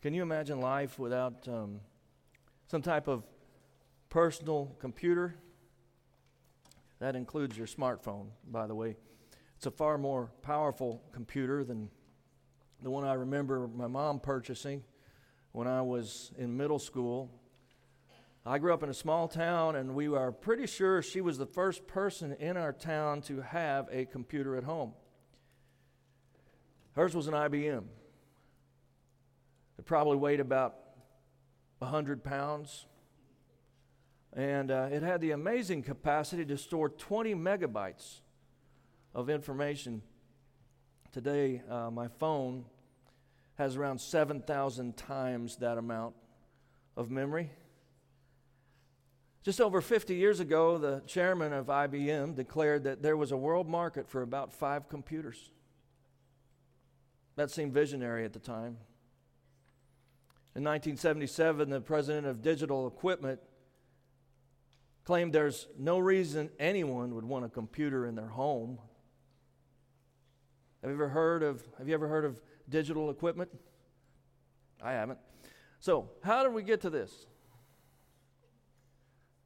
Can you imagine life without um, some type of personal computer? That includes your smartphone, by the way. It's a far more powerful computer than the one I remember my mom purchasing when I was in middle school. I grew up in a small town, and we are pretty sure she was the first person in our town to have a computer at home. Hers was an IBM. It probably weighed about 100 pounds. And uh, it had the amazing capacity to store 20 megabytes of information. Today, uh, my phone has around 7,000 times that amount of memory. Just over 50 years ago, the chairman of IBM declared that there was a world market for about five computers. That seemed visionary at the time. In 1977, the president of Digital Equipment claimed there's no reason anyone would want a computer in their home. Have you ever heard of have you ever heard of digital equipment? I haven't. So, how did we get to this?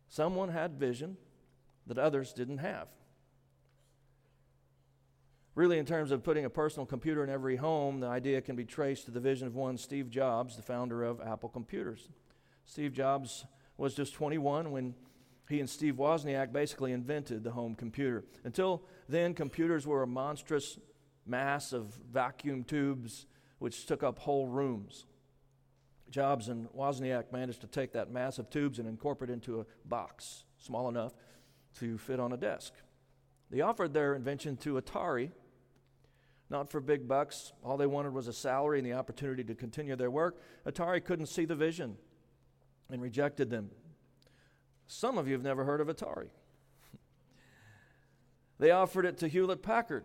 Someone had vision that others didn't have. Really, in terms of putting a personal computer in every home, the idea can be traced to the vision of one Steve Jobs, the founder of Apple Computers. Steve Jobs was just 21 when he and Steve Wozniak basically invented the home computer. Until then, computers were a monstrous mass of vacuum tubes which took up whole rooms. Jobs and Wozniak managed to take that mass of tubes and incorporate it into a box small enough to fit on a desk. They offered their invention to Atari, not for big bucks. All they wanted was a salary and the opportunity to continue their work. Atari couldn't see the vision and rejected them. Some of you have never heard of Atari. they offered it to Hewlett Packard,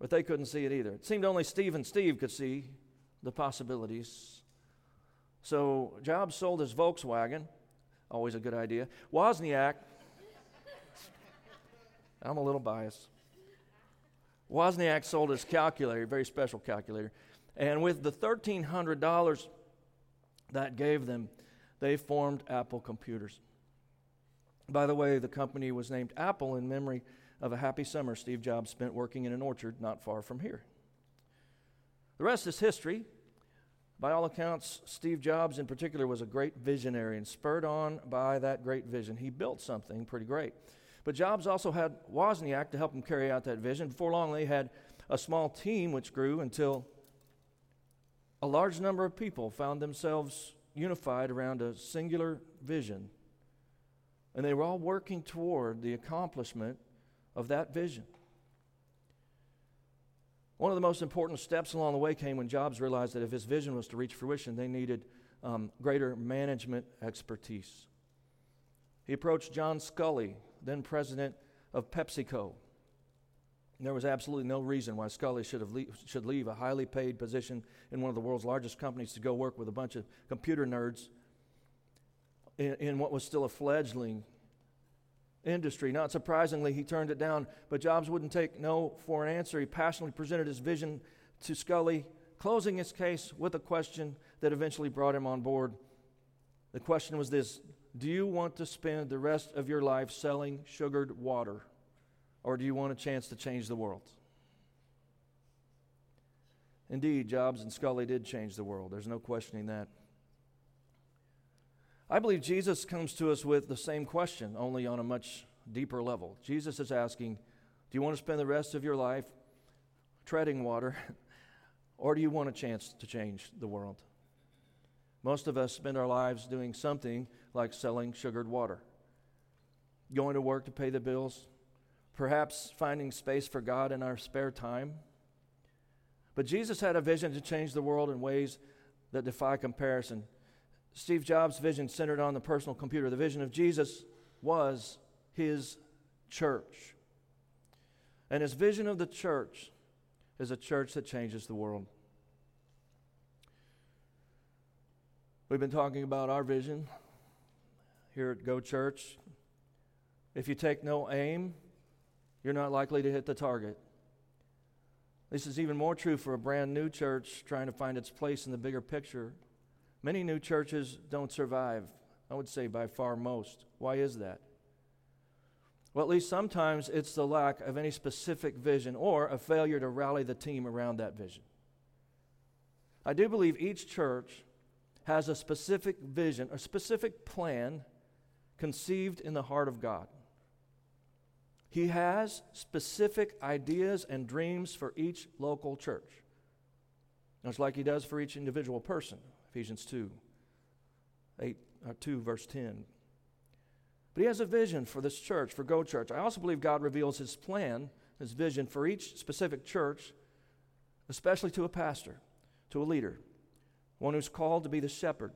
but they couldn't see it either. It seemed only Steve and Steve could see the possibilities. So Jobs sold his Volkswagen, always a good idea. Wozniak, I'm a little biased. Wozniak sold his calculator, a very special calculator. And with the $1,300 that gave them, they formed Apple Computers. By the way, the company was named Apple in memory of a happy summer Steve Jobs spent working in an orchard not far from here. The rest is history. By all accounts, Steve Jobs in particular was a great visionary, and spurred on by that great vision, he built something pretty great. But Jobs also had Wozniak to help him carry out that vision. Before long, they had a small team which grew until a large number of people found themselves unified around a singular vision. And they were all working toward the accomplishment of that vision. One of the most important steps along the way came when Jobs realized that if his vision was to reach fruition, they needed um, greater management expertise. He approached John Sculley, then president of PepsiCo. There was absolutely no reason why Sculley should, have le- should leave a highly paid position in one of the world's largest companies to go work with a bunch of computer nerds in, in what was still a fledgling industry. Not surprisingly, he turned it down, but Jobs wouldn't take no for an answer. He passionately presented his vision to Sculley, closing his case with a question that eventually brought him on board. The question was this Do you want to spend the rest of your life selling sugared water, or do you want a chance to change the world? Indeed, Jobs and Sculley did change the world. There's no questioning that. I believe Jesus comes to us with the same question, only on a much deeper level. Jesus is asking, Do you want to spend the rest of your life treading water, or do you want a chance to change the world? Most of us spend our lives doing something like selling sugared water, going to work to pay the bills, perhaps finding space for God in our spare time. But Jesus had a vision to change the world in ways that defy comparison. Steve Jobs' vision centered on the personal computer. The vision of Jesus was his church. And his vision of the church is a church that changes the world. We've been talking about our vision here at Go Church. If you take no aim, you're not likely to hit the target. This is even more true for a brand new church trying to find its place in the bigger picture. Many new churches don't survive, I would say by far most. Why is that? Well, at least sometimes it's the lack of any specific vision or a failure to rally the team around that vision. I do believe each church has a specific vision, a specific plan conceived in the heart of God. He has specific ideas and dreams for each local church. Just like he does for each individual person. Ephesians 2, 8, uh, 2 verse 10. But he has a vision for this church, for Go Church. I also believe God reveals his plan, his vision for each specific church, especially to a pastor, to a leader, one who's called to be the shepherd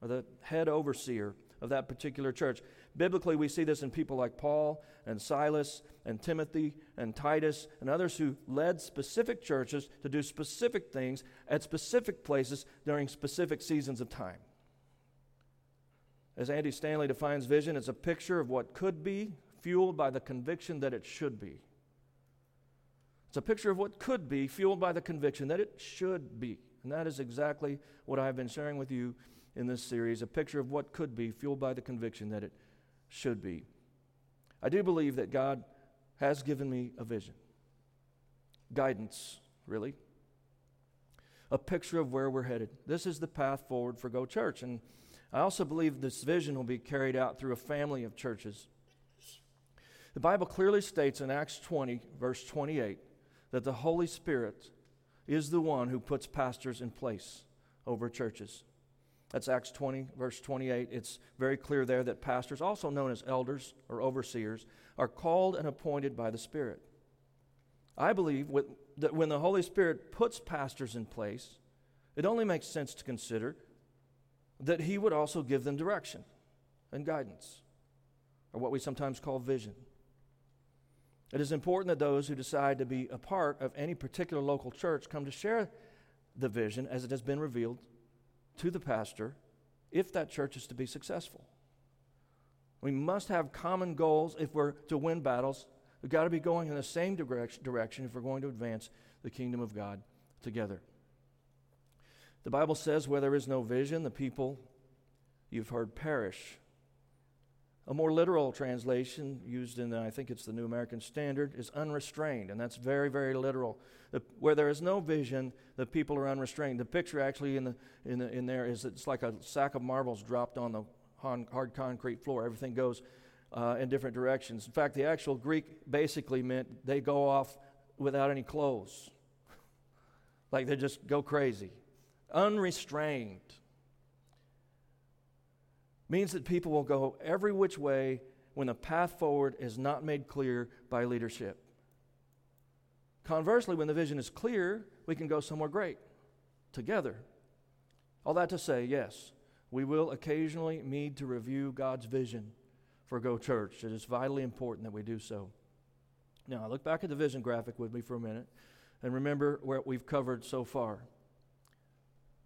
or the head overseer of that particular church. Biblically, we see this in people like Paul and Silas and Timothy and Titus and others who led specific churches to do specific things at specific places during specific seasons of time. As Andy Stanley defines vision, it's a picture of what could be, fueled by the conviction that it should be. It's a picture of what could be, fueled by the conviction that it should be. And that is exactly what I've been sharing with you in this series a picture of what could be, fueled by the conviction that it should be. I do believe that God has given me a vision, guidance, really, a picture of where we're headed. This is the path forward for Go Church. And I also believe this vision will be carried out through a family of churches. The Bible clearly states in Acts 20, verse 28, that the Holy Spirit is the one who puts pastors in place over churches. That's Acts 20, verse 28. It's very clear there that pastors, also known as elders or overseers, are called and appointed by the Spirit. I believe that when the Holy Spirit puts pastors in place, it only makes sense to consider that He would also give them direction and guidance, or what we sometimes call vision. It is important that those who decide to be a part of any particular local church come to share the vision as it has been revealed to the pastor if that church is to be successful. We must have common goals if we're to win battles. We've got to be going in the same direction if we're going to advance the kingdom of God together. The Bible says, where there is no vision, the people you've heard perish. A more literal translation used in, the, I think it's the New American Standard, is unrestrained, and that's very, very literal. The, where there is no vision, the people are unrestrained. The picture actually in, the, in, the, in there is it's like a sack of marbles dropped on the hard concrete floor. Everything goes uh, in different directions. In fact, the actual Greek basically meant they go off without any clothes, like they just go crazy, unrestrained means that people will go every which way when the path forward is not made clear by leadership. Conversely, when the vision is clear, we can go somewhere great together. All that to say, yes, we will occasionally need to review God's vision for Go Church. It is vitally important that we do so. Now, look back at the vision graphic with me for a minute and remember what we've covered so far.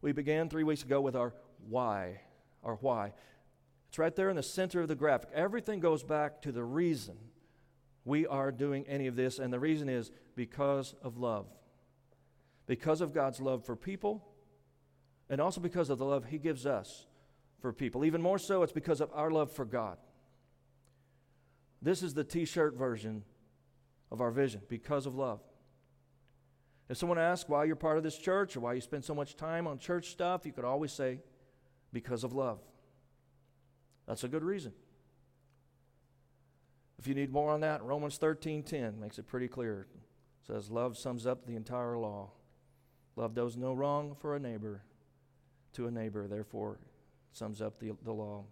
We began three weeks ago with our why. Our why. It's right there in the center of the graphic. Everything goes back to the reason we are doing any of this, and the reason is because of love. Because of God's love for people, and also because of the love He gives us for people. Even more so, it's because of our love for God. This is the t shirt version of our vision because of love. If someone asks why you're part of this church or why you spend so much time on church stuff, you could always say, because of love. That's a good reason. If you need more on that, Romans 13:10 makes it pretty clear. It says love sums up the entire law. Love does no wrong for a neighbor to a neighbor, therefore sums up the, the law.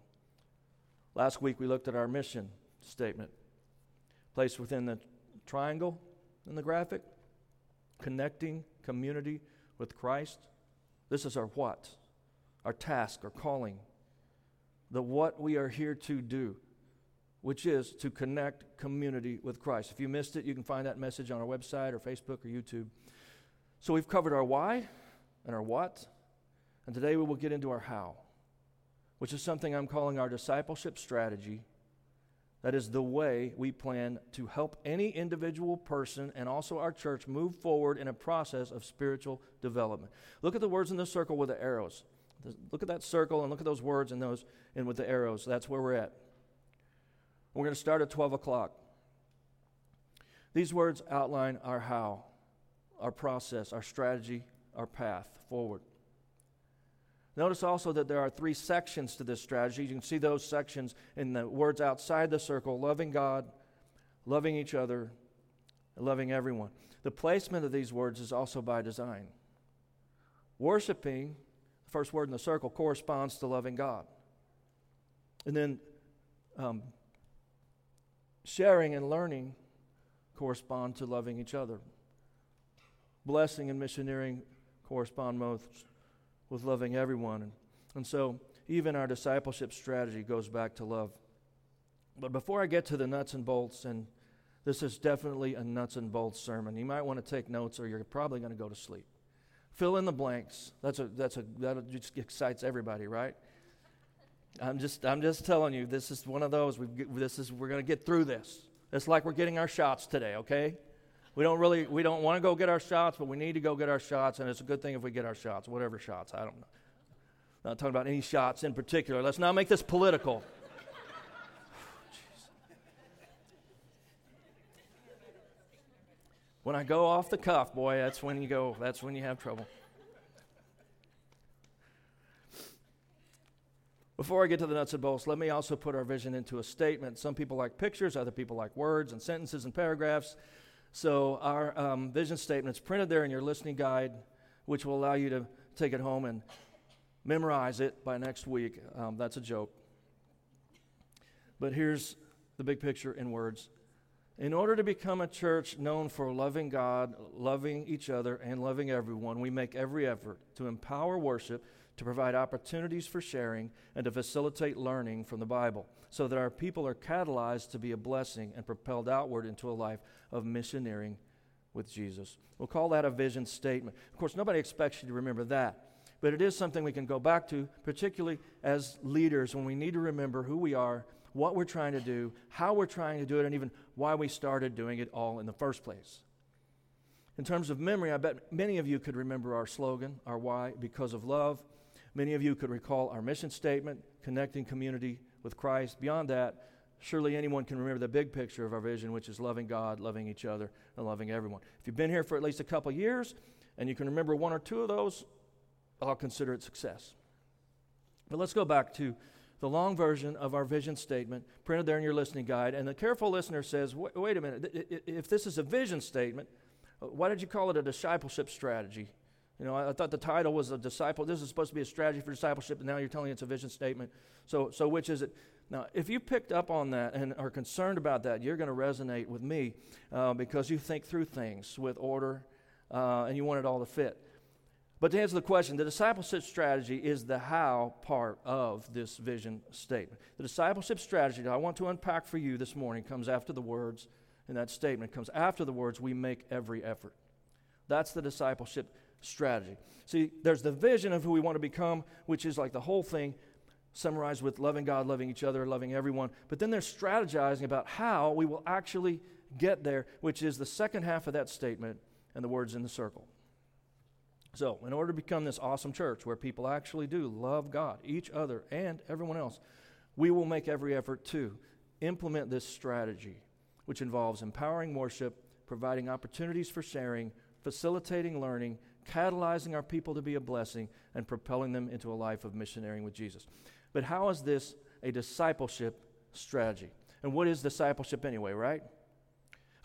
Last week we looked at our mission statement, placed within the triangle in the graphic, connecting community with Christ. This is our what? Our task, our calling the what we are here to do, which is to connect community with Christ. If you missed it, you can find that message on our website or Facebook or YouTube. So we've covered our why and our what, and today we will get into our how, which is something I'm calling our discipleship strategy That is the way we plan to help any individual person and also our church move forward in a process of spiritual development. Look at the words in the circle with the arrows. Look at that circle and look at those words and those and with the arrows. That's where we're at. We're going to start at 12 o'clock. These words outline our how, our process, our strategy, our path forward. Notice also that there are three sections to this strategy. You can see those sections in the words outside the circle loving God, loving each other, loving everyone. The placement of these words is also by design. Worshiping, the first word in the circle, corresponds to loving God. And then um, sharing and learning correspond to loving each other. Blessing and missionarying correspond most with loving everyone. And, and so, even our discipleship strategy goes back to love. But before I get to the nuts and bolts, and this is definitely a nuts and bolts sermon, you might want to take notes or you're probably going to go to sleep. Fill in the blanks. That's a, that's a, that just excites everybody, right? I'm just, I'm just telling you, this is one of those. we this is, we're going to get through this. It's like we're getting our shots today, okay? We don't really, we don't want to go get our shots, but we need to go get our shots, and it's a good thing if we get our shots, whatever shots. I don't know. Not talking about any shots in particular. Let's not make this political. When I go off the cuff, boy, that's when you go, that's when you have trouble. Before I get to the nuts and bolts, let me also put our vision into a statement. Some people like pictures, other people like words and sentences and paragraphs. So, our um, vision statement is printed there in your listening guide, which will allow you to take it home and memorize it by next week. Um, that's a joke. But here's the big picture in words. In order to become a church known for loving God, loving each other, and loving everyone, we make every effort to empower worship, to provide opportunities for sharing, and to facilitate learning from the Bible so that our people are catalyzed to be a blessing and propelled outward into a life of missionarying with Jesus. We'll call that a vision statement. Of course, nobody expects you to remember that, but it is something we can go back to, particularly as leaders when we need to remember who we are, what we're trying to do, how we're trying to do it, and even why we started doing it all in the first place. In terms of memory, I bet many of you could remember our slogan, our why, because of love. Many of you could recall our mission statement, connecting community with Christ. Beyond that, surely anyone can remember the big picture of our vision, which is loving God, loving each other, and loving everyone. If you've been here for at least a couple years and you can remember one or two of those, I'll consider it success. But let's go back to the long version of our vision statement printed there in your listening guide. And the careful listener says, wait, a minute, if this is a vision statement, why did you call it a discipleship strategy? You know, I, I, thought the title was a disciple. This is supposed to be a strategy for discipleship, and now you're telling me it's a vision statement. So, so which is it? Now, if you picked up on that and are concerned about that, you're going to resonate with me uh, because you think through things with order uh, and you want it all to fit. But to answer the question, the discipleship strategy is the how part of this vision statement. The discipleship strategy that I want to unpack for you this morning comes after the words in that statement. Comes after the words, we make every effort. That's the discipleship strategy. See, there's the vision of who we want to become, which is like the whole thing summarized with loving God, loving each other, loving everyone. But then there's strategizing about how we will actually get there, which is the second half of that statement and the words in the circle. So, in order to become this awesome church where people actually do love God, each other, and everyone else, we will make every effort to implement this strategy, which involves empowering worship, providing opportunities for sharing, facilitating learning, catalyzing our people to be a blessing, and propelling them into a life of missionarying with Jesus. But how is this a discipleship strategy? And what is discipleship anyway, right?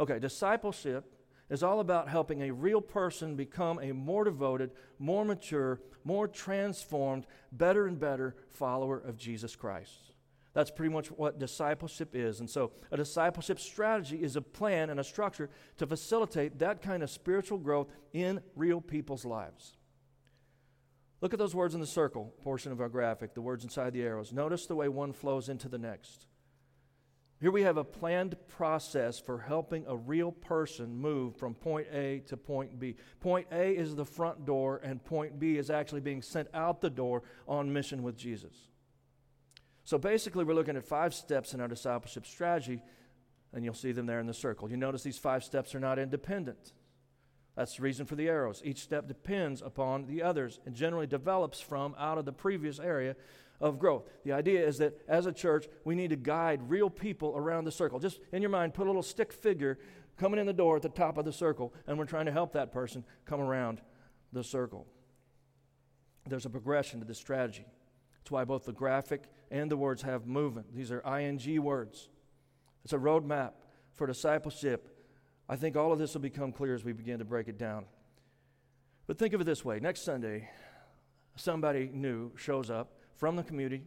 Okay, discipleship is all about helping a real person become a more devoted, more mature, more transformed, better and better follower of Jesus Christ. That's pretty much what discipleship is. And so, a discipleship strategy is a plan and a structure to facilitate that kind of spiritual growth in real people's lives. Look at those words in the circle portion of our graphic, the words inside the arrows. Notice the way one flows into the next. Here we have a planned process for helping a real person move from point A to point B. Point A is the front door, and point B is actually being sent out the door on mission with Jesus. So basically, we're looking at five steps in our discipleship strategy, and you'll see them there in the circle. You notice these five steps are not independent. That's the reason for the arrows. Each step depends upon the others and generally develops from out of the previous area of growth. The idea is that as a church, we need to guide real people around the circle. Just in your mind, put a little stick figure coming in the door at the top of the circle, and we're trying to help that person come around the circle. There's a progression to this strategy. That's why both the graphic and the words have movement. These are ing words. It's a roadmap for discipleship. I think all of this will become clear as we begin to break it down. But think of it this way next Sunday, somebody new shows up from the community,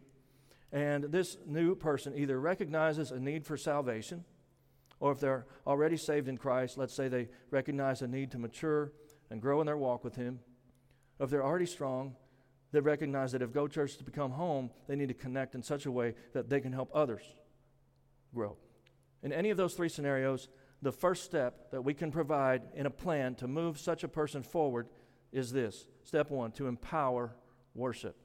and this new person either recognizes a need for salvation or if they're already saved in Christ, let's say they recognize a need to mature and grow in their walk with Him. If they're already strong, they recognize that if Go Church is to become home, they need to connect in such a way that they can help others grow. In any of those three scenarios, the first step that we can provide in a plan to move such a person forward is this step one, to empower worship.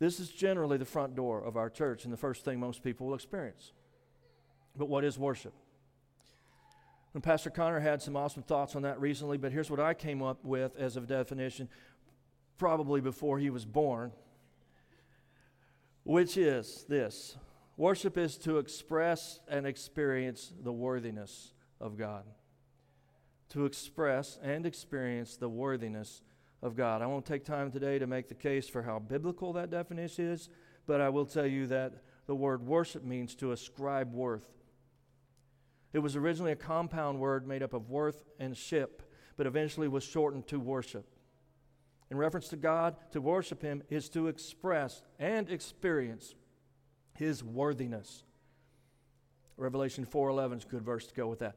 This is generally the front door of our church and the first thing most people will experience. But what is worship? And Pastor Connor had some awesome thoughts on that recently, but here's what I came up with as a definition, probably before he was born, which is this worship is to express and experience the worthiness of God. To express and experience the worthiness of God. I won't take time today to make the case for how biblical that definition is, but I will tell you that the word worship means to ascribe worth it was originally a compound word made up of worth and ship, but eventually was shortened to worship. In reference to God, to worship Him is to express and experience His worthiness. Revelation 4:11 is a good verse to go with that.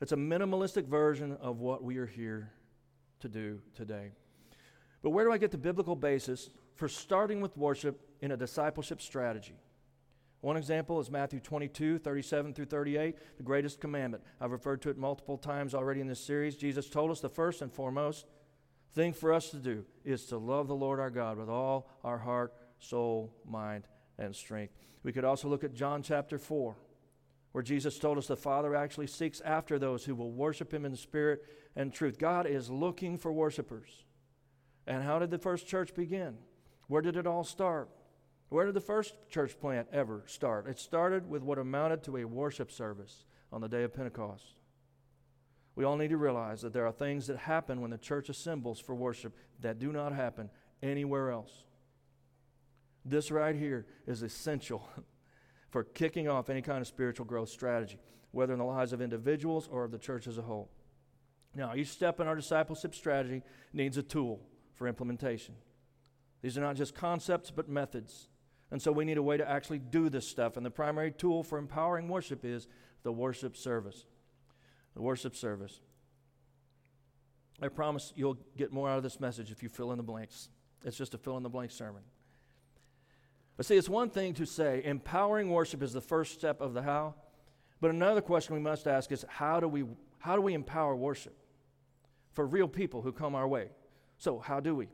It's a minimalistic version of what we are here to do today. But where do I get the biblical basis for starting with worship in a discipleship strategy? One example is Matthew 22, 37 through 38, the greatest commandment. I've referred to it multiple times already in this series. Jesus told us the first and foremost thing for us to do is to love the Lord our God with all our heart, soul, mind, and strength. We could also look at John chapter 4, where Jesus told us the Father actually seeks after those who will worship him in the spirit and truth. God is looking for worshipers. And how did the first church begin? Where did it all start? Where did the first church plant ever start? It started with what amounted to a worship service on the day of Pentecost. We all need to realize that there are things that happen when the church assembles for worship that do not happen anywhere else. This right here is essential for kicking off any kind of spiritual growth strategy, whether in the lives of individuals or of the church as a whole. Now, each step in our discipleship strategy needs a tool for implementation. These are not just concepts, but methods. And so we need a way to actually do this stuff. And the primary tool for empowering worship is the worship service. The worship service. I promise you'll get more out of this message if you fill in the blanks. It's just a fill in the blank sermon. But see, it's one thing to say empowering worship is the first step of the how. But another question we must ask is how do we, how do we empower worship for real people who come our way? So, how do we?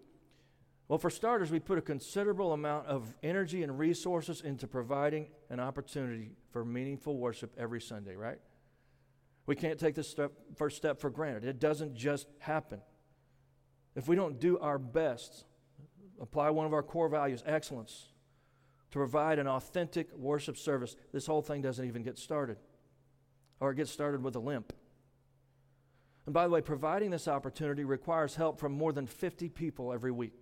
Well, for starters, we put a considerable amount of energy and resources into providing an opportunity for meaningful worship every Sunday, right? We can't take this step, first step for granted. It doesn't just happen. If we don't do our best, apply one of our core values, excellence, to provide an authentic worship service, this whole thing doesn't even get started. Or it gets started with a limp. And by the way, providing this opportunity requires help from more than 50 people every week.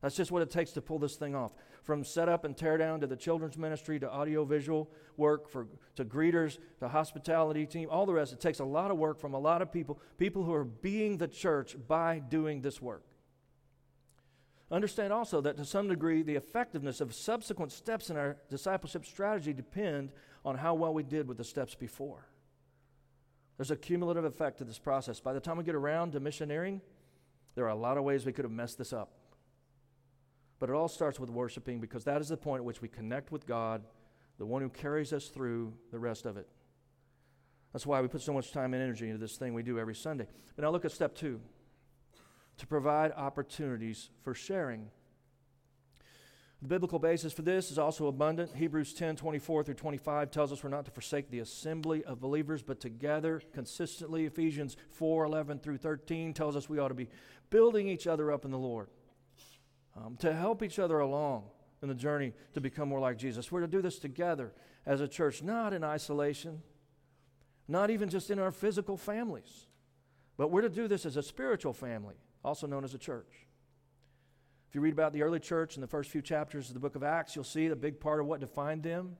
That's just what it takes to pull this thing off. From setup and teardown to the children's ministry to audiovisual work for, to greeters to hospitality team, all the rest. It takes a lot of work from a lot of people, people who are being the church by doing this work. Understand also that to some degree, the effectiveness of subsequent steps in our discipleship strategy depend on how well we did with the steps before. There's a cumulative effect to this process. By the time we get around to missionarying, there are a lot of ways we could have messed this up. But it all starts with worshiping because that is the point at which we connect with God, the one who carries us through the rest of it. That's why we put so much time and energy into this thing we do every Sunday. But now look at step two to provide opportunities for sharing. The biblical basis for this is also abundant. Hebrews 10 24 through 25 tells us we're not to forsake the assembly of believers, but to gather consistently. Ephesians 4 11 through 13 tells us we ought to be building each other up in the Lord, um, to help each other along in the journey to become more like Jesus. We're to do this together as a church, not in isolation, not even just in our physical families, but we're to do this as a spiritual family, also known as a church. If you read about the early church in the first few chapters of the book of Acts, you'll see a big part of what defined them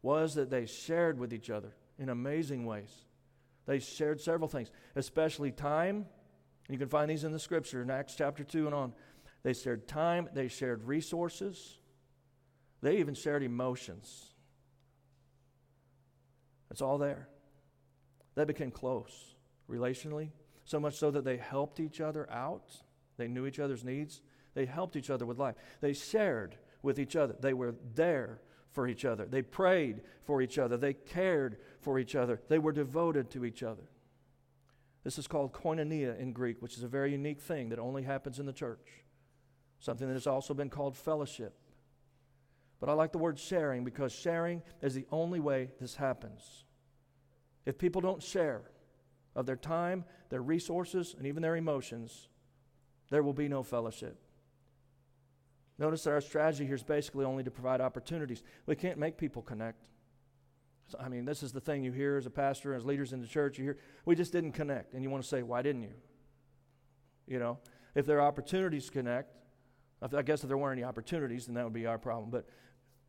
was that they shared with each other in amazing ways. They shared several things, especially time. You can find these in the scripture in Acts chapter 2 and on. They shared time, they shared resources, they even shared emotions. It's all there. They became close relationally, so much so that they helped each other out. They knew each other's needs. They helped each other with life. They shared with each other. They were there for each other. They prayed for each other. They cared for each other. They were devoted to each other. This is called koinonia in Greek, which is a very unique thing that only happens in the church. Something that has also been called fellowship. But I like the word sharing because sharing is the only way this happens. If people don't share of their time, their resources, and even their emotions, there will be no fellowship. Notice that our strategy here is basically only to provide opportunities. We can't make people connect. So, I mean, this is the thing you hear as a pastor, as leaders in the church. You hear, we just didn't connect. And you want to say, why didn't you? You know, if there are opportunities to connect, I guess if there weren't any opportunities, then that would be our problem. But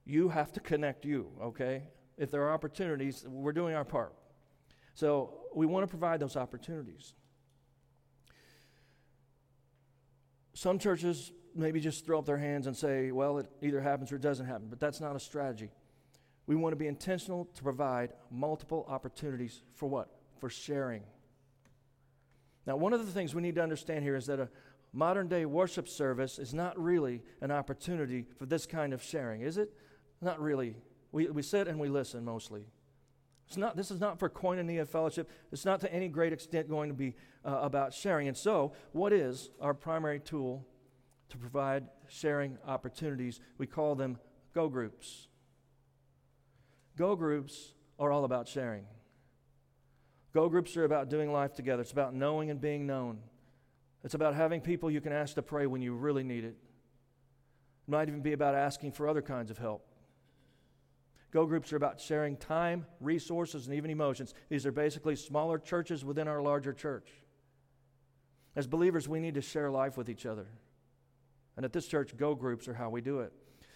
you have to connect you, okay? If there are opportunities, we're doing our part. So we want to provide those opportunities. Some churches maybe just throw up their hands and say, well, it either happens or it doesn't happen, but that's not a strategy. We want to be intentional to provide multiple opportunities for what? For sharing. Now, one of the things we need to understand here is that a modern day worship service is not really an opportunity for this kind of sharing, is it? Not really. We, we sit and we listen mostly. It's not, this is not for koinonia fellowship. It's not to any great extent going to be uh, about sharing. And so, what is our primary tool to provide sharing opportunities? We call them go groups. Go groups are all about sharing. Go groups are about doing life together. It's about knowing and being known. It's about having people you can ask to pray when you really need it. It might even be about asking for other kinds of help. Go groups are about sharing time, resources, and even emotions. These are basically smaller churches within our larger church. As believers, we need to share life with each other. And at this church, go groups are how we do it.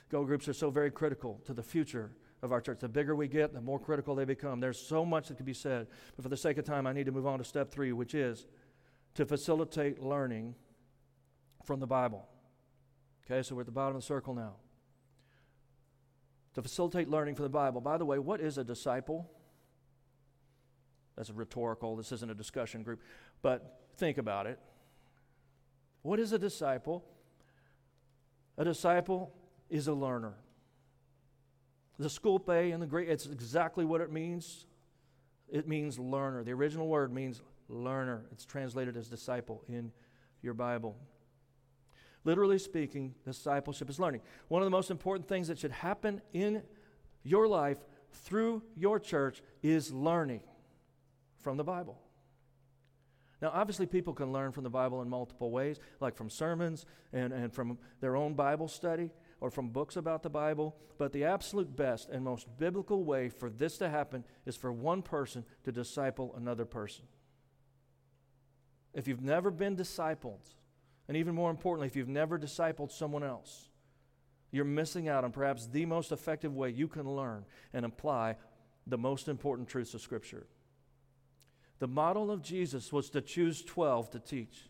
Go groups are so very critical to the future of our church. The bigger we get, the more critical they become. There's so much that can be said. But for the sake of time, I need to move on to step three, which is to facilitate learning from the Bible. Okay, so we're at the bottom of the circle now to facilitate learning from the Bible. By the way, what is a disciple? That's a rhetorical, this isn't a discussion group, but think about it. What is a disciple? A disciple is a learner. The scope in the Greek, it's exactly what it means. It means learner. The original word means learner. It's translated as disciple in your Bible. Literally speaking, discipleship is learning. One of the most important things that should happen in your life through your church is learning from the Bible. Now, obviously, people can learn from the Bible in multiple ways, like from sermons and, and from their own Bible study or from books about the Bible. But the absolute best and most biblical way for this to happen is for one person to disciple another person. If you've never been discipled, and even more importantly, if you've never discipled someone else, you're missing out on perhaps the most effective way you can learn and apply the most important truths of Scripture. The model of Jesus was to choose 12 to teach,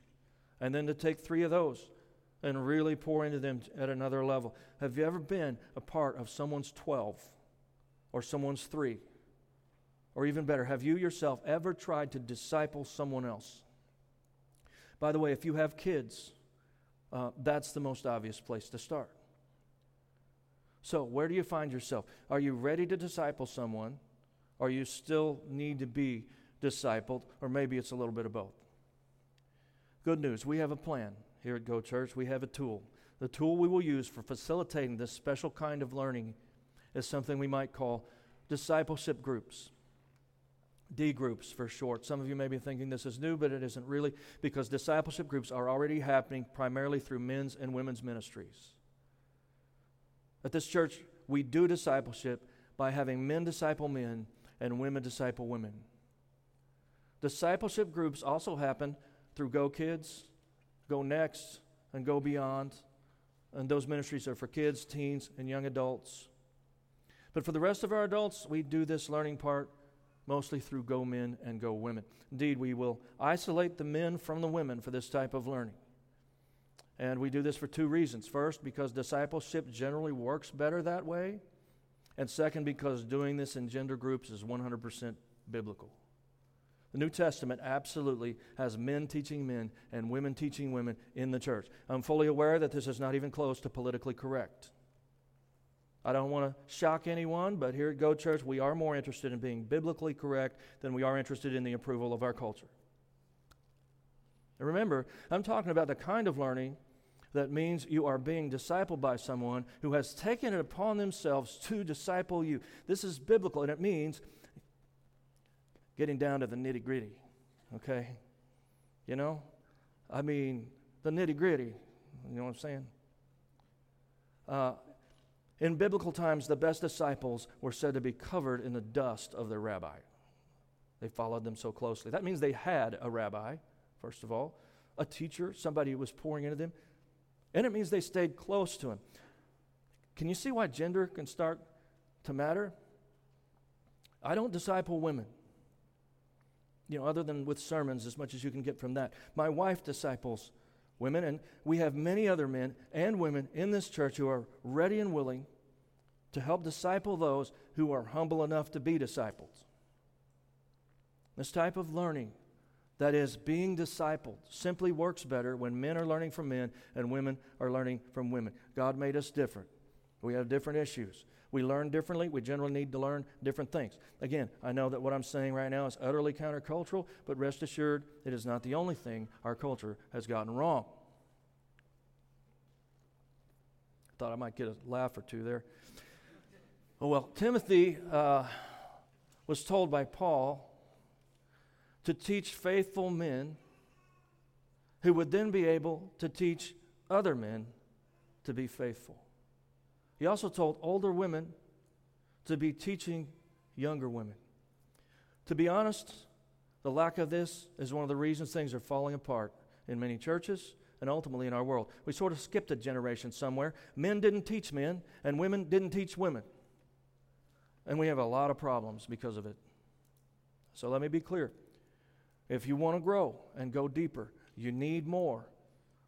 and then to take three of those and really pour into them at another level. Have you ever been a part of someone's 12 or someone's three? Or even better, have you yourself ever tried to disciple someone else? By the way, if you have kids, uh, that's the most obvious place to start. So, where do you find yourself? Are you ready to disciple someone? Or you still need to be discipled? Or maybe it's a little bit of both. Good news we have a plan here at Go Church. We have a tool the tool we will use for facilitating this special kind of learning is something we might call discipleship groups. D groups for short. Some of you may be thinking this is new, but it isn't really because discipleship groups are already happening primarily through men's and women's ministries. At this church, we do discipleship by having men disciple men and women disciple women. Discipleship groups also happen through Go Kids, Go Next, and Go Beyond. And those ministries are for kids, teens, and young adults. But for the rest of our adults, we do this learning part mostly through Go Men and Go Women. Indeed, we will isolate the men from the women for this type of learning. And we do this for two reasons. First, because discipleship generally works better that way. And second, because doing this in gender groups is 100% biblical. The New Testament absolutely has men teaching men and women teaching women in the church. I'm fully aware that this is not even close to politically correct. I don't want to shock anyone, but here at Go Church, we are more interested in being biblically correct than we are interested in the approval of our culture. And remember, I'm talking about the kind of learning that means you are being discipled by someone who has taken it upon themselves to disciple you. This is biblical, and it means getting down to the nitty gritty, okay? You know? I mean, the nitty gritty. You know what I'm saying? Uh, in biblical times, the best disciples were said to be covered in the dust of their rabbi. They followed them so closely. That means they had a rabbi, first of all, a teacher, somebody who was pouring into them, and it means they stayed close to him. Can you see why gender can start to matter? I don't disciple women, you know, other than with sermons, as much as you can get from that. My wife disciples women, and we have many other men and women in this church who are ready and willing to help disciple those who are humble enough to be discipled. This type of learning, that is, being discipled, simply works better when men are learning from men and women are learning from women. God made us different. We have different issues. We learn differently. We generally need to learn different things. Again, I know that what I'm saying right now is utterly countercultural, but rest assured, it is not the only thing our culture has gotten wrong. I thought I might get a laugh or two there. Oh, well, Timothy uh, was told by Paul to teach faithful men who would then be able to teach other men to be faithful. He also told older women to be teaching younger women. To be honest, the lack of this is one of the reasons things are falling apart in many churches and ultimately in our world. We sort of skipped a generation somewhere. Men didn't teach men, and women didn't teach women. And we have a lot of problems because of it. So let me be clear. If you want to grow and go deeper, you need more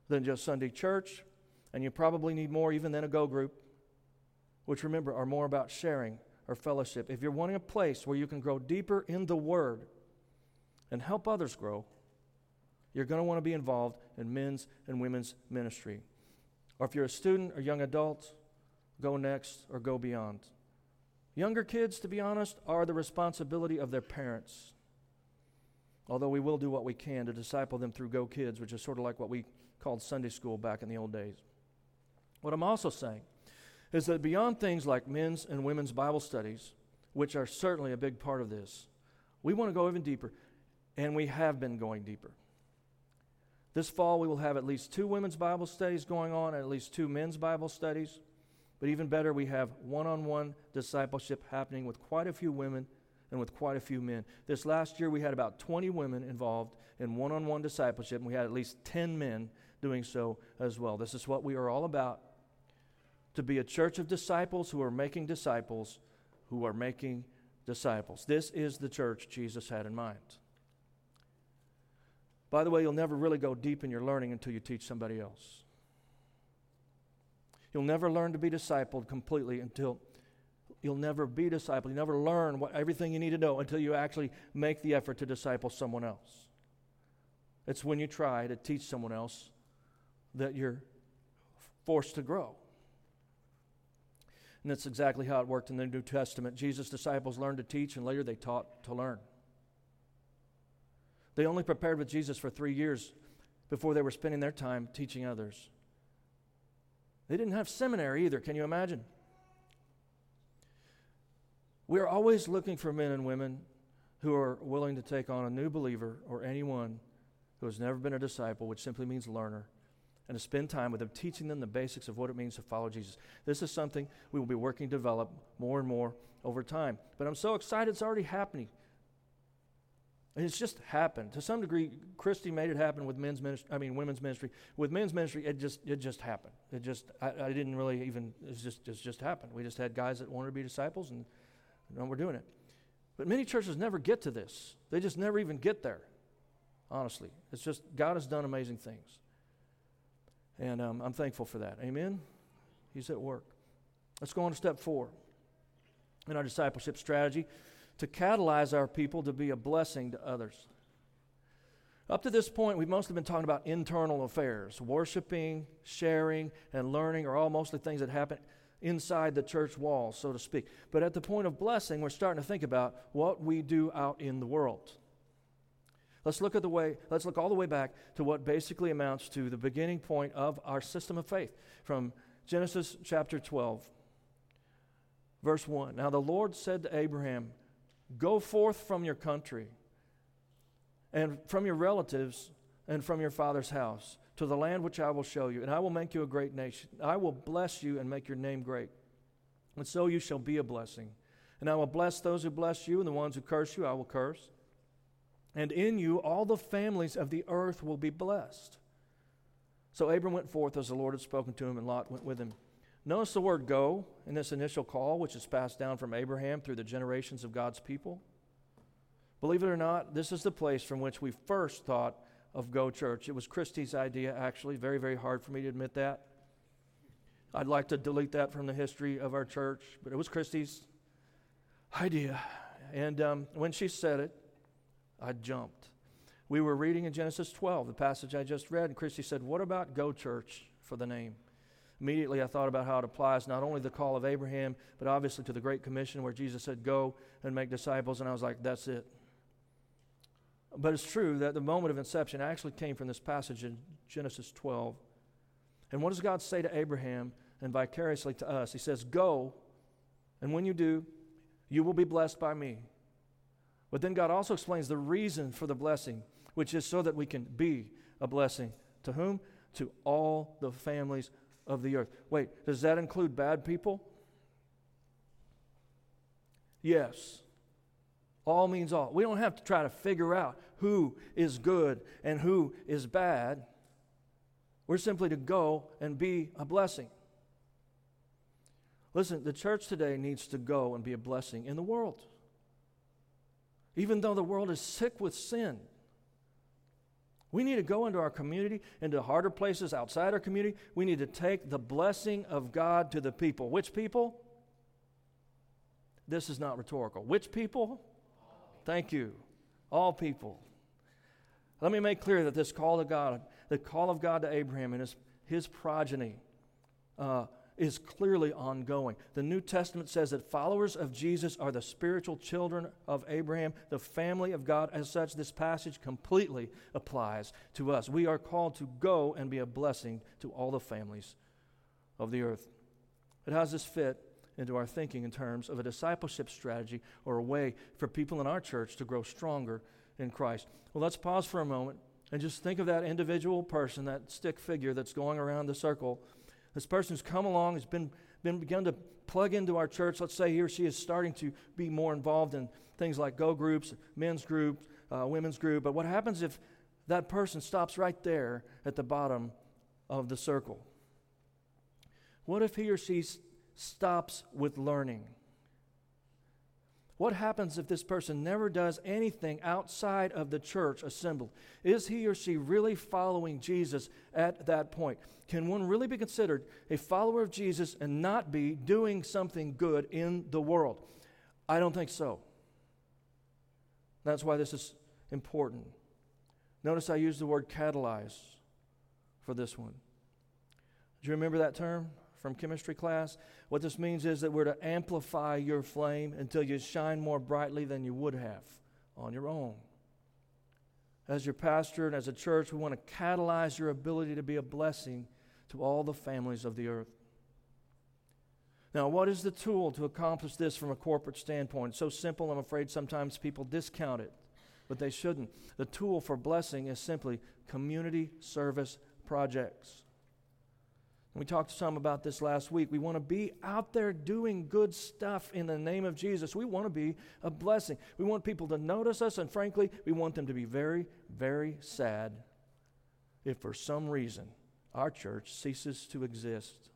than just Sunday church, and you probably need more even than a go group which remember are more about sharing or fellowship. If you're wanting a place where you can grow deeper in the Word and help others grow, you're going to want to be involved in men's and women's ministry. Or if you're a student or young adult, go next or go beyond. Younger kids, to be honest, are the responsibility of their parents. Although we will do what we can to disciple them through Go Kids, which is sort of like what we called Sunday school back in the old days. What I'm also saying is that beyond things like men's and women's Bible studies, which are certainly a big part of this, we want to go even deeper, and we have been going deeper. This fall, we will have at least two women's Bible studies going on, and at least two men's Bible studies. But even better, we have one on one discipleship happening with quite a few women and with quite a few men. This last year, we had about 20 women involved in one on one discipleship, and we had at least 10 men doing so as well. This is what we are all about to be a church of disciples who are making disciples who are making disciples. This is the church Jesus had in mind. By the way, you'll never really go deep in your learning until you teach somebody else. You'll never learn to be discipled completely until you'll never be discipled. You never learn what, everything you need to know until you actually make the effort to disciple someone else. It's when you try to teach someone else that you're forced to grow. And that's exactly how it worked in the New Testament. Jesus' disciples learned to teach, and later they taught to learn. They only prepared with Jesus for three years before they were spending their time teaching others. They didn't have seminary either. Can you imagine? We're always looking for men and women who are willing to take on a new believer or anyone who has never been a disciple, which simply means learner, and to spend time with them, teaching them the basics of what it means to follow Jesus. This is something we will be working to develop more and more over time. But I'm so excited it's already happening. It's just happened. To some degree, Christy made it happen with men's ministry, I mean women's ministry. With men's ministry, it just it just happened. It just I, I didn't really even it's just it's just happened. We just had guys that wanted to be disciples and, and we're doing it. But many churches never get to this. They just never even get there. Honestly. It's just God has done amazing things. And um, I'm thankful for that. Amen? He's at work. Let's go on to step four in our discipleship strategy to catalyze our people to be a blessing to others. Up to this point, we've mostly been talking about internal affairs. Worshiping, sharing, and learning are all mostly things that happen inside the church walls, so to speak. But at the point of blessing, we're starting to think about what we do out in the world. Let's look at the way, let's look all the way back to what basically amounts to the beginning point of our system of faith from Genesis chapter 12, verse 1. Now the Lord said to Abraham, Go forth from your country and from your relatives and from your father's house to the land which I will show you, and I will make you a great nation. I will bless you and make your name great. And so you shall be a blessing. And I will bless those who bless you, and the ones who curse you, I will curse. And in you all the families of the earth will be blessed. So Abram went forth as the Lord had spoken to him, and Lot went with him. Notice the word go in this initial call, which is passed down from Abraham through the generations of God's people. Believe it or not, this is the place from which we first thought of Go Church. It was Christie's idea, actually. Very, very hard for me to admit that. I'd like to delete that from the history of our church, but it was Christie's idea. And um, when she said it, I jumped. We were reading in Genesis 12, the passage I just read, and Christy said, What about Go Church for the name? Immediately, I thought about how it applies not only the call of Abraham, but obviously to the Great Commission where Jesus said, Go and make disciples. And I was like, That's it. But it's true that the moment of inception actually came from this passage in Genesis 12. And what does God say to Abraham and vicariously to us? He says, Go, and when you do, you will be blessed by me. But then God also explains the reason for the blessing, which is so that we can be a blessing. To whom? To all the families of the earth. Wait, does that include bad people? Yes. All means all. We don't have to try to figure out who is good and who is bad. We're simply to go and be a blessing. Listen, the church today needs to go and be a blessing in the world. Even though the world is sick with sin, we need to go into our community, into harder places outside our community. We need to take the blessing of God to the people. Which people? This is not rhetorical. Which people? Thank you. All people. Let me make clear that this call to God, the call of God to Abraham and his, his progeny, uh, is clearly ongoing. The New Testament says that followers of Jesus are the spiritual children of Abraham, the family of God. As such, this passage completely applies to us. We are called to go and be a blessing to all the families of the earth. But how does this fit into our thinking in terms of a discipleship strategy or a way for people in our church to grow stronger in Christ? Well, let's pause for a moment and just think of that individual person, that stick figure that's going around the circle this person's come along, has been, been begun to plug into our church. Let's say he or she is starting to be more involved in things like go groups, men's group, uh, women's group. But what happens if that person stops right there at the bottom of the circle? What if he or she stops with learning? What happens if this person never does anything outside of the church assembled? Is he or she really following Jesus at that point? Can one really be considered a follower of Jesus and not be doing something good in the world? I don't think so. That's why this is important. Notice I use the word catalyze for this one. Do you remember that term? From chemistry class. What this means is that we're to amplify your flame until you shine more brightly than you would have on your own. As your pastor and as a church, we want to catalyze your ability to be a blessing to all the families of the earth. Now, what is the tool to accomplish this from a corporate standpoint? So simple, I'm afraid sometimes people discount it, but they shouldn't. The tool for blessing is simply community service projects. We talked some about this last week. We want to be out there doing good stuff in the name of Jesus. We want to be a blessing. We want people to notice us, and frankly, we want them to be very, very sad if for some reason our church ceases to exist.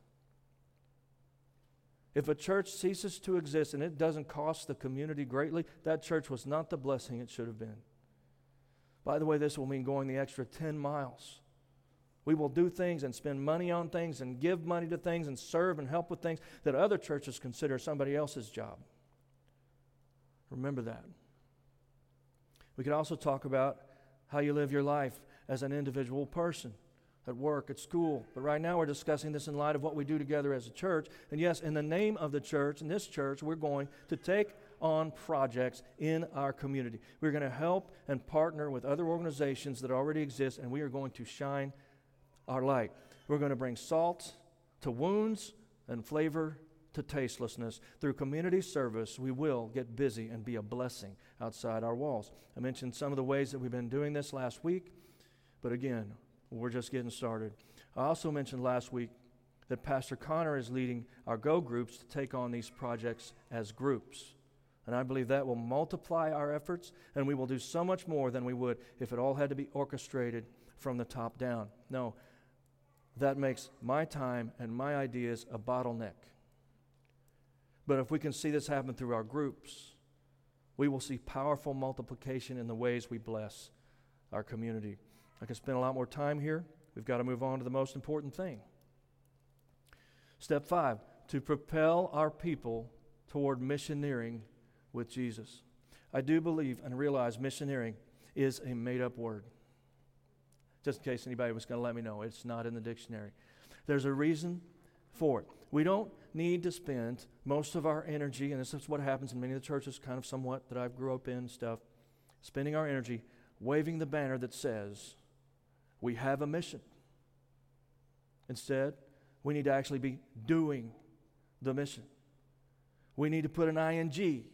If a church ceases to exist and it doesn't cost the community greatly, that church was not the blessing it should have been. By the way, this will mean going the extra 10 miles we will do things and spend money on things and give money to things and serve and help with things that other churches consider somebody else's job. Remember that. We could also talk about how you live your life as an individual person at work, at school. But right now we're discussing this in light of what we do together as a church. And yes, in the name of the church, in this church, we're going to take on projects in our community. We're going to help and partner with other organizations that already exist, and we are going to shine our light. We're going to bring salt to wounds and flavor to tastelessness. Through community service, we will get busy and be a blessing outside our walls. I mentioned some of the ways that we've been doing this last week, but again, we're just getting started. I also mentioned last week that Pastor Connor is leading our Go groups to take on these projects as groups. And I believe that will multiply our efforts, and we will do so much more than we would if it all had to be orchestrated from the top down. No, that makes my time and my ideas a bottleneck. But if we can see this happen through our groups, we will see powerful multiplication in the ways we bless our community. I can spend a lot more time here. We've got to move on to the most important thing. Step five to propel our people toward missioneering with Jesus. I do believe and realize missioneering is a made up word just in case anybody was going to let me know. It's not in the dictionary. There's a reason for it. We don't need to spend most of our energy, and this is what happens in many of the churches, kind of somewhat that I've grew up in stuff, spending our energy waving the banner that says, We have a mission. Instead, we need to actually be doing the mission. We need to put an ing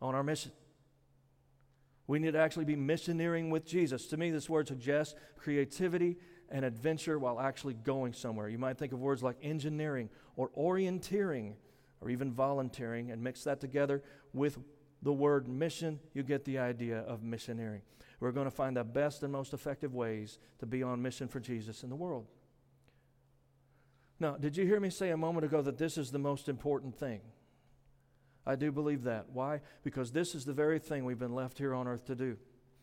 on our mission. We need to actually be missioneering with Jesus. To me, this word suggests creativity and adventure while actually going somewhere. You might think of words like engineering or orienteering or even volunteering and mix that together with the word mission, you get the idea of missioneering. We're going to find the best and most effective ways to be on mission for Jesus in the world. Now, did you hear me say a moment ago that this is the most important thing? I do believe that. Why? Because this is the very thing we've been left here on earth to do.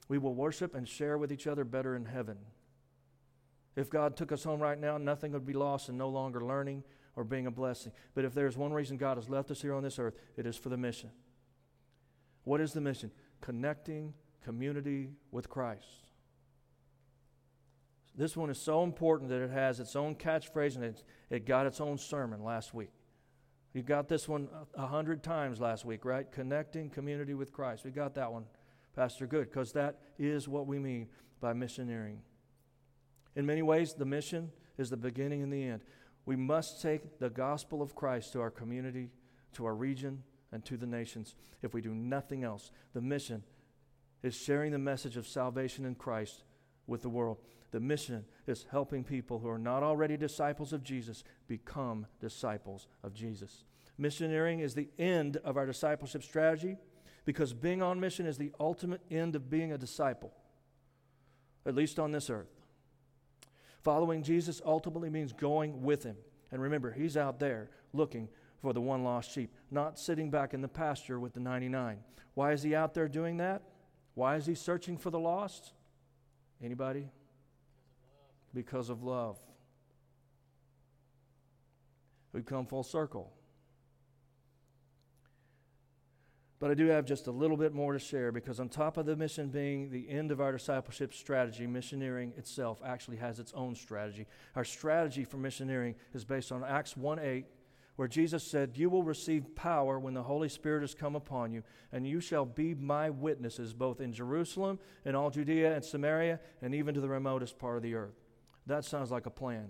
We will worship and share with each other better in heaven. If God took us home right now, nothing would be lost and no longer learning or being a blessing. But if there's one reason God has left us here on this earth, it is for the mission. What is the mission? Connecting community with Christ. This one is so important that it has its own catchphrase and it, it got its own sermon last week. You got this one a hundred times last week, right? Connecting community with Christ. We got that one, Pastor Good, because that is what we mean by missioneering. In many ways, the mission is the beginning and the end. We must take the gospel of Christ to our community, to our region, and to the nations. If we do nothing else, the mission is sharing the message of salvation in Christ with the world. The mission is helping people who are not already disciples of Jesus become disciples of Jesus. Missioneering is the end of our discipleship strategy because being on mission is the ultimate end of being a disciple, at least on this earth. Following Jesus ultimately means going with him. And remember, he's out there looking for the one lost sheep, not sitting back in the pasture with the 99. Why is he out there doing that? Why is he searching for the lost? Anybody? Because of love. We've come full circle. But I do have just a little bit more to share because, on top of the mission being the end of our discipleship strategy, missioneering itself actually has its own strategy. Our strategy for missioneering is based on Acts 1 8, where Jesus said, You will receive power when the Holy Spirit has come upon you, and you shall be my witnesses both in Jerusalem and all Judea and Samaria and even to the remotest part of the earth. That sounds like a plan.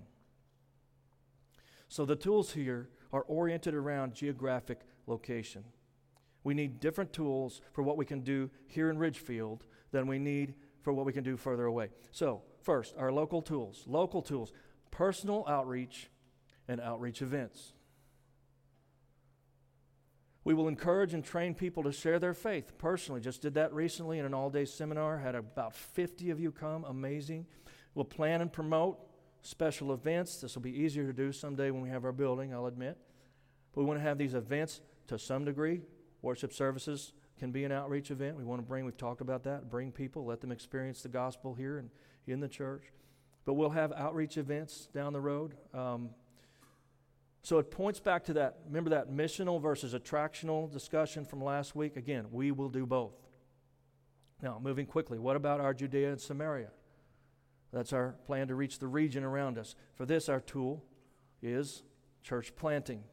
So the tools here are oriented around geographic location. We need different tools for what we can do here in Ridgefield than we need for what we can do further away. So, first, our local tools. Local tools, personal outreach and outreach events. We will encourage and train people to share their faith personally. Just did that recently in an all day seminar. Had about 50 of you come. Amazing. We'll plan and promote special events. This will be easier to do someday when we have our building, I'll admit. But we want to have these events to some degree. Worship services can be an outreach event. We want to bring, we've talked about that, bring people, let them experience the gospel here and in the church. But we'll have outreach events down the road. Um, so it points back to that, remember that missional versus attractional discussion from last week? Again, we will do both. Now, moving quickly, what about our Judea and Samaria? That's our plan to reach the region around us. For this, our tool is church planting.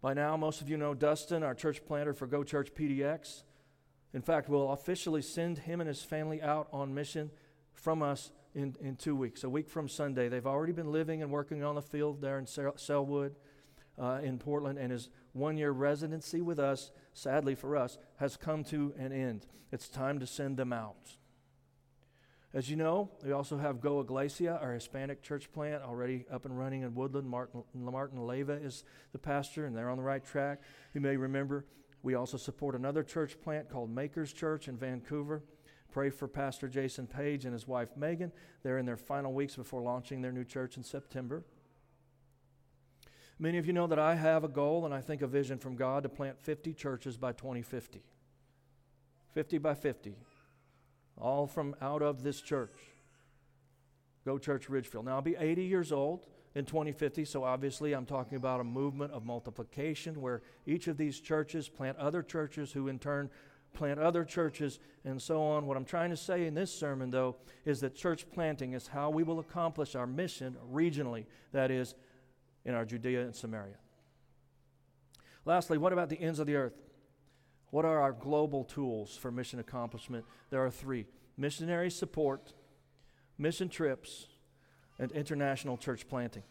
By now, most of you know Dustin, our church planter for Go Church PDX. In fact, we'll officially send him and his family out on mission from us in, in two weeks, a week from Sunday. They've already been living and working on the field there in Sellwood uh, in Portland, and his one year residency with us, sadly for us, has come to an end. It's time to send them out. As you know, we also have Go Iglesia, our Hispanic church plant, already up and running in Woodland. Martin, Martin Leva is the pastor, and they're on the right track. You may remember we also support another church plant called Makers Church in Vancouver. Pray for Pastor Jason Page and his wife Megan. They're in their final weeks before launching their new church in September. Many of you know that I have a goal and I think a vision from God to plant 50 churches by 2050. 50 by 50. All from out of this church. Go Church Ridgefield. Now, I'll be 80 years old in 2050, so obviously I'm talking about a movement of multiplication where each of these churches plant other churches who in turn plant other churches, and so on. What I'm trying to say in this sermon, though, is that church planting is how we will accomplish our mission regionally, that is, in our Judea and Samaria. Lastly, what about the ends of the earth? What are our global tools for mission accomplishment? There are three missionary support, mission trips, and international church planting.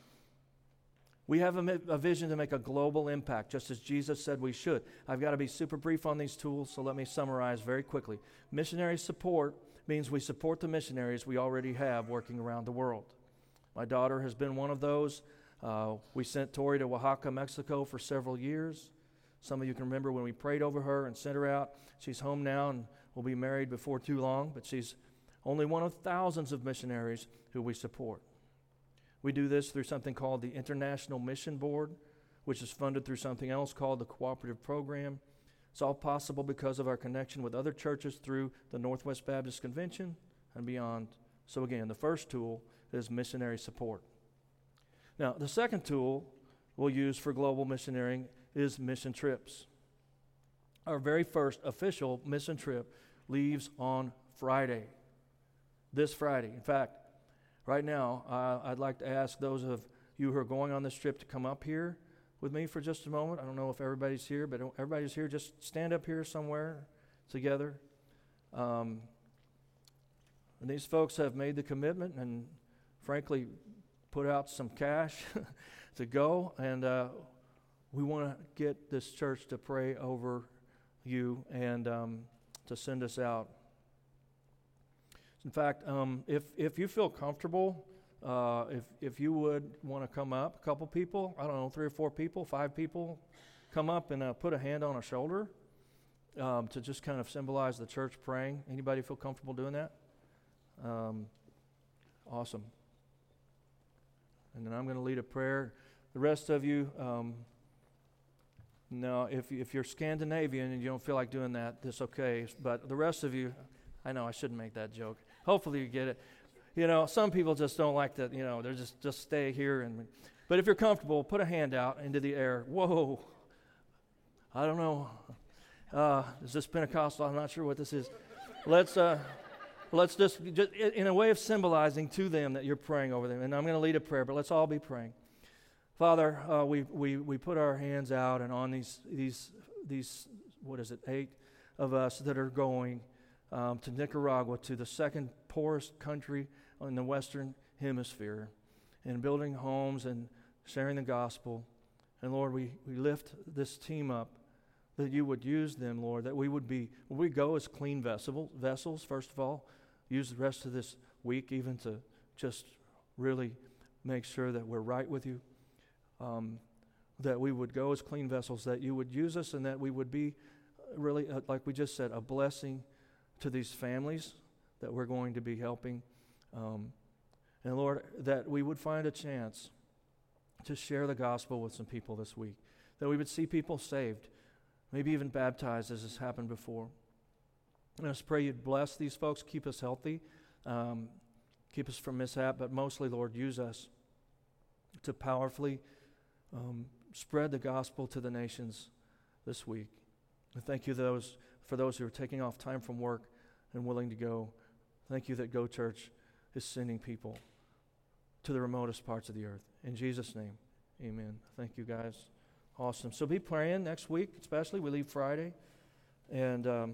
We have a, a, vision to make a global impact, just as Jesus said we should. I've got to be super brief on these tools, so let me summarize very quickly. Missionary support means we support the missionaries we already have working around the world. My daughter has been one of those. Uh, we sent Tori to Oaxaca, Mexico for several years. Some of you can remember when we prayed over her and sent her out. She's home now and will be married before too long, but she's only one of thousands of missionaries who we support. We do this through something called the International Mission Board, which is funded through something else called the Cooperative Program. It's all possible because of our connection with other churches through the Northwest Baptist Convention and beyond. So, again, the first tool is missionary support. Now, the second tool we'll use for global missionarying is mission trips. Our very first official mission trip leaves on Friday. This Friday. In fact, Right now, uh, I'd like to ask those of you who are going on this trip to come up here with me for just a moment. I don't know if everybody's here, but everybody's here. Just stand up here somewhere together. Um, and these folks have made the commitment and, frankly, put out some cash to go. And uh, we want to get this church to pray over you and um, to send us out. In fact, um, if, if you feel comfortable, uh, if, if you would want to come up, a couple people, I don't know, three or four people, five people, come up and uh, put a hand on a shoulder um, to just kind of symbolize the church praying. Anybody feel comfortable doing that? Um, awesome. And then I'm going to lead a prayer. The rest of you, um, no, if, if you're Scandinavian and you don't feel like doing that, that's okay. But the rest of you, I know I shouldn't make that joke. Hopefully you get it. You know, some people just don't like that, you know, they're just, just stay here. and. But if you're comfortable, put a hand out into the air. Whoa. I don't know. Uh, is this Pentecostal? I'm not sure what this is. Let's, uh, let's just, just, in a way of symbolizing to them that you're praying over them. And I'm going to lead a prayer, but let's all be praying. Father, uh, we, we, we put our hands out and on these, these, these, what is it, eight of us that are going um, to Nicaragua, to the second poorest country in the Western Hemisphere, and building homes and sharing the gospel. And Lord, we, we lift this team up that you would use them, Lord, that we would be, we go as clean vessel, vessels, first of all, use the rest of this week even to just really make sure that we're right with you, um, that we would go as clean vessels, that you would use us, and that we would be really, uh, like we just said, a blessing to these families that we're going to be helping. Um, and Lord, that we would find a chance to share the gospel with some people this week, that we would see people saved maybe even baptized as has happened before. And just pray you'd bless these folks, keep us healthy, um, keep us from mishap, but mostly, Lord, use us to powerfully um, spread the gospel to the nations this week. And thank you those, for those who are taking off time from work and willing to go. Thank you that Go Church is sending people to the remotest parts of the earth. In Jesus' name, amen. Thank you, guys. Awesome. So be praying next week, especially. We leave Friday. And um,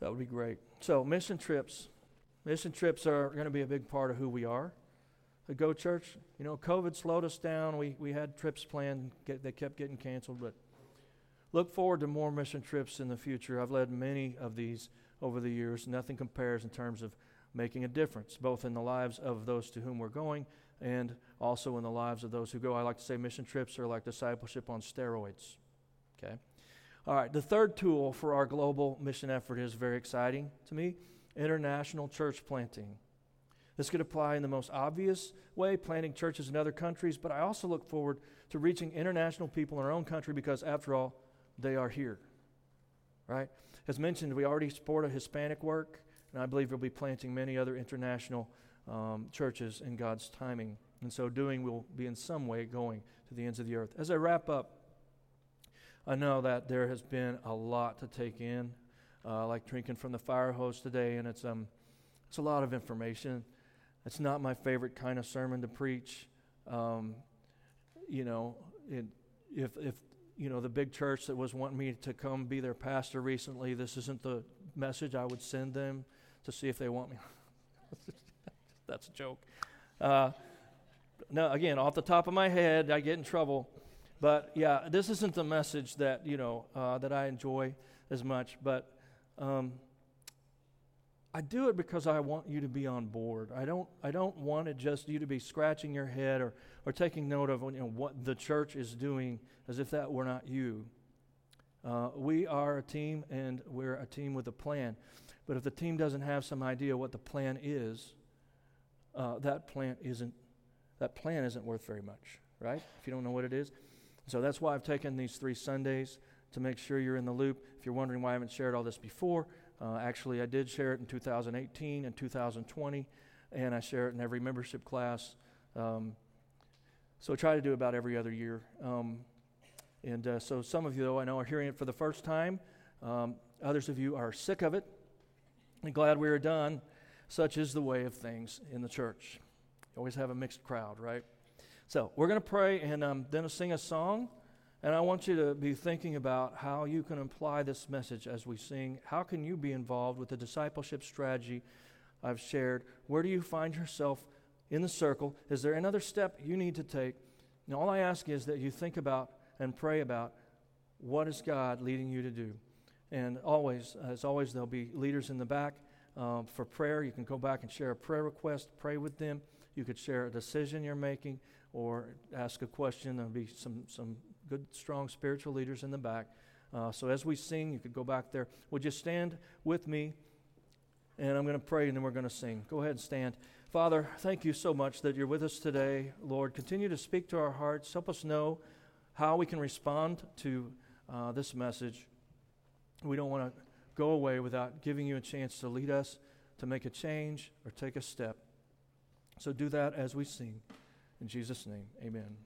that would be great. So, mission trips. Mission trips are going to be a big part of who we are. The Go Church, you know, COVID slowed us down. We, we had trips planned, get, they kept getting canceled, but look forward to more mission trips in the future. I've led many of these over the years. Nothing compares in terms of making a difference, both in the lives of those to whom we're going and also in the lives of those who go. I like to say mission trips are like discipleship on steroids. Okay? All right, the third tool for our global mission effort is very exciting to me international church planting. This could apply in the most obvious way, planting churches in other countries, but I also look forward to reaching international people in our own country because, after all, they are here. Right? As mentioned, we already support a Hispanic work. And I believe we'll be planting many other international um, churches in God's timing. And so doing, we'll be in some way going to the ends of the earth. As I wrap up, I know that there has been a lot to take in, uh, like drinking from the fire hose today, and it's, um, it's a lot of information. It's not my favorite kind of sermon to preach. Um, you know, it, if, if you know the big church that was wanting me to come be their pastor recently, this isn't the message I would send them to see if they want me. That's a joke. Uh, no, again, off the top of my head, I get in trouble. But yeah, this isn't the message that you know uh, that I enjoy as much. But um, I do it because I want you to be on board. I don't. I don't want it just you to be scratching your head or or taking note of you know what the church is doing as if that were not you. Uh, we are a team, and we're a team with a plan. But if the team doesn't have some idea what the plan is, uh, that plan isn't that plan isn't worth very much, right? If you don't know what it is. So that's why I've taken these three Sundays to make sure you're in the loop. If you're wondering why I haven't shared all this before, uh, actually I did share it in 2018 and 2020, and I share it in every membership class. Um, so I try to do about every other year. Um, and uh, so some of you, though, I know are hearing it for the first time. Um, others of you are sick of it and glad we are done. Such is the way of things in the church. You always have a mixed crowd, right? So we're going to pray and um, then sing a song. And I want you to be thinking about how you can apply this message as we sing. How can you be involved with the discipleship strategy I've shared? Where do you find yourself in the circle? Is there another step you need to take? And all I ask is that you think about and pray about what is God leading you to do. And always, as always, there'll be leaders in the back um, for prayer. You can go back and share a prayer request, pray with them. You could share a decision you're making or ask a question. There'll be some, some good, strong spiritual leaders in the back. Uh, so as we sing, you could go back there. Would you stand with me? And I'm going to pray and then we're going to sing. Go ahead and stand. Father, thank you so much that you're with us today. Lord, continue to speak to our hearts. Help us know how we can respond to uh, this message. We don't want to go away without giving you a chance to lead us to make a change or take a step. So do that as we sing. In Jesus' name, amen.